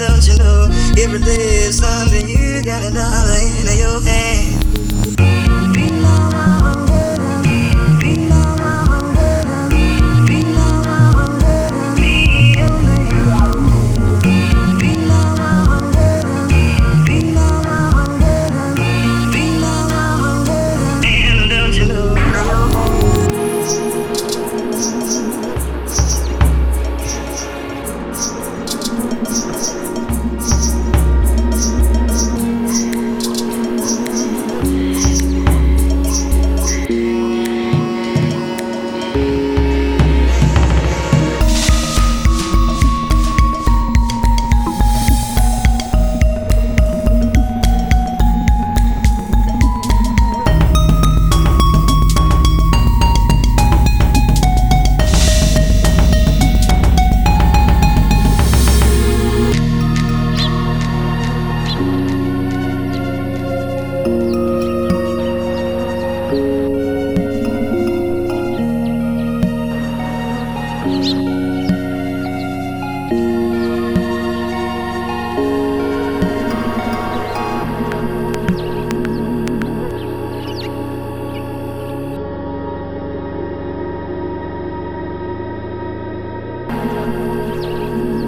don't you know? Every day is Sunday, you got a dollar in your hand.《お願いします》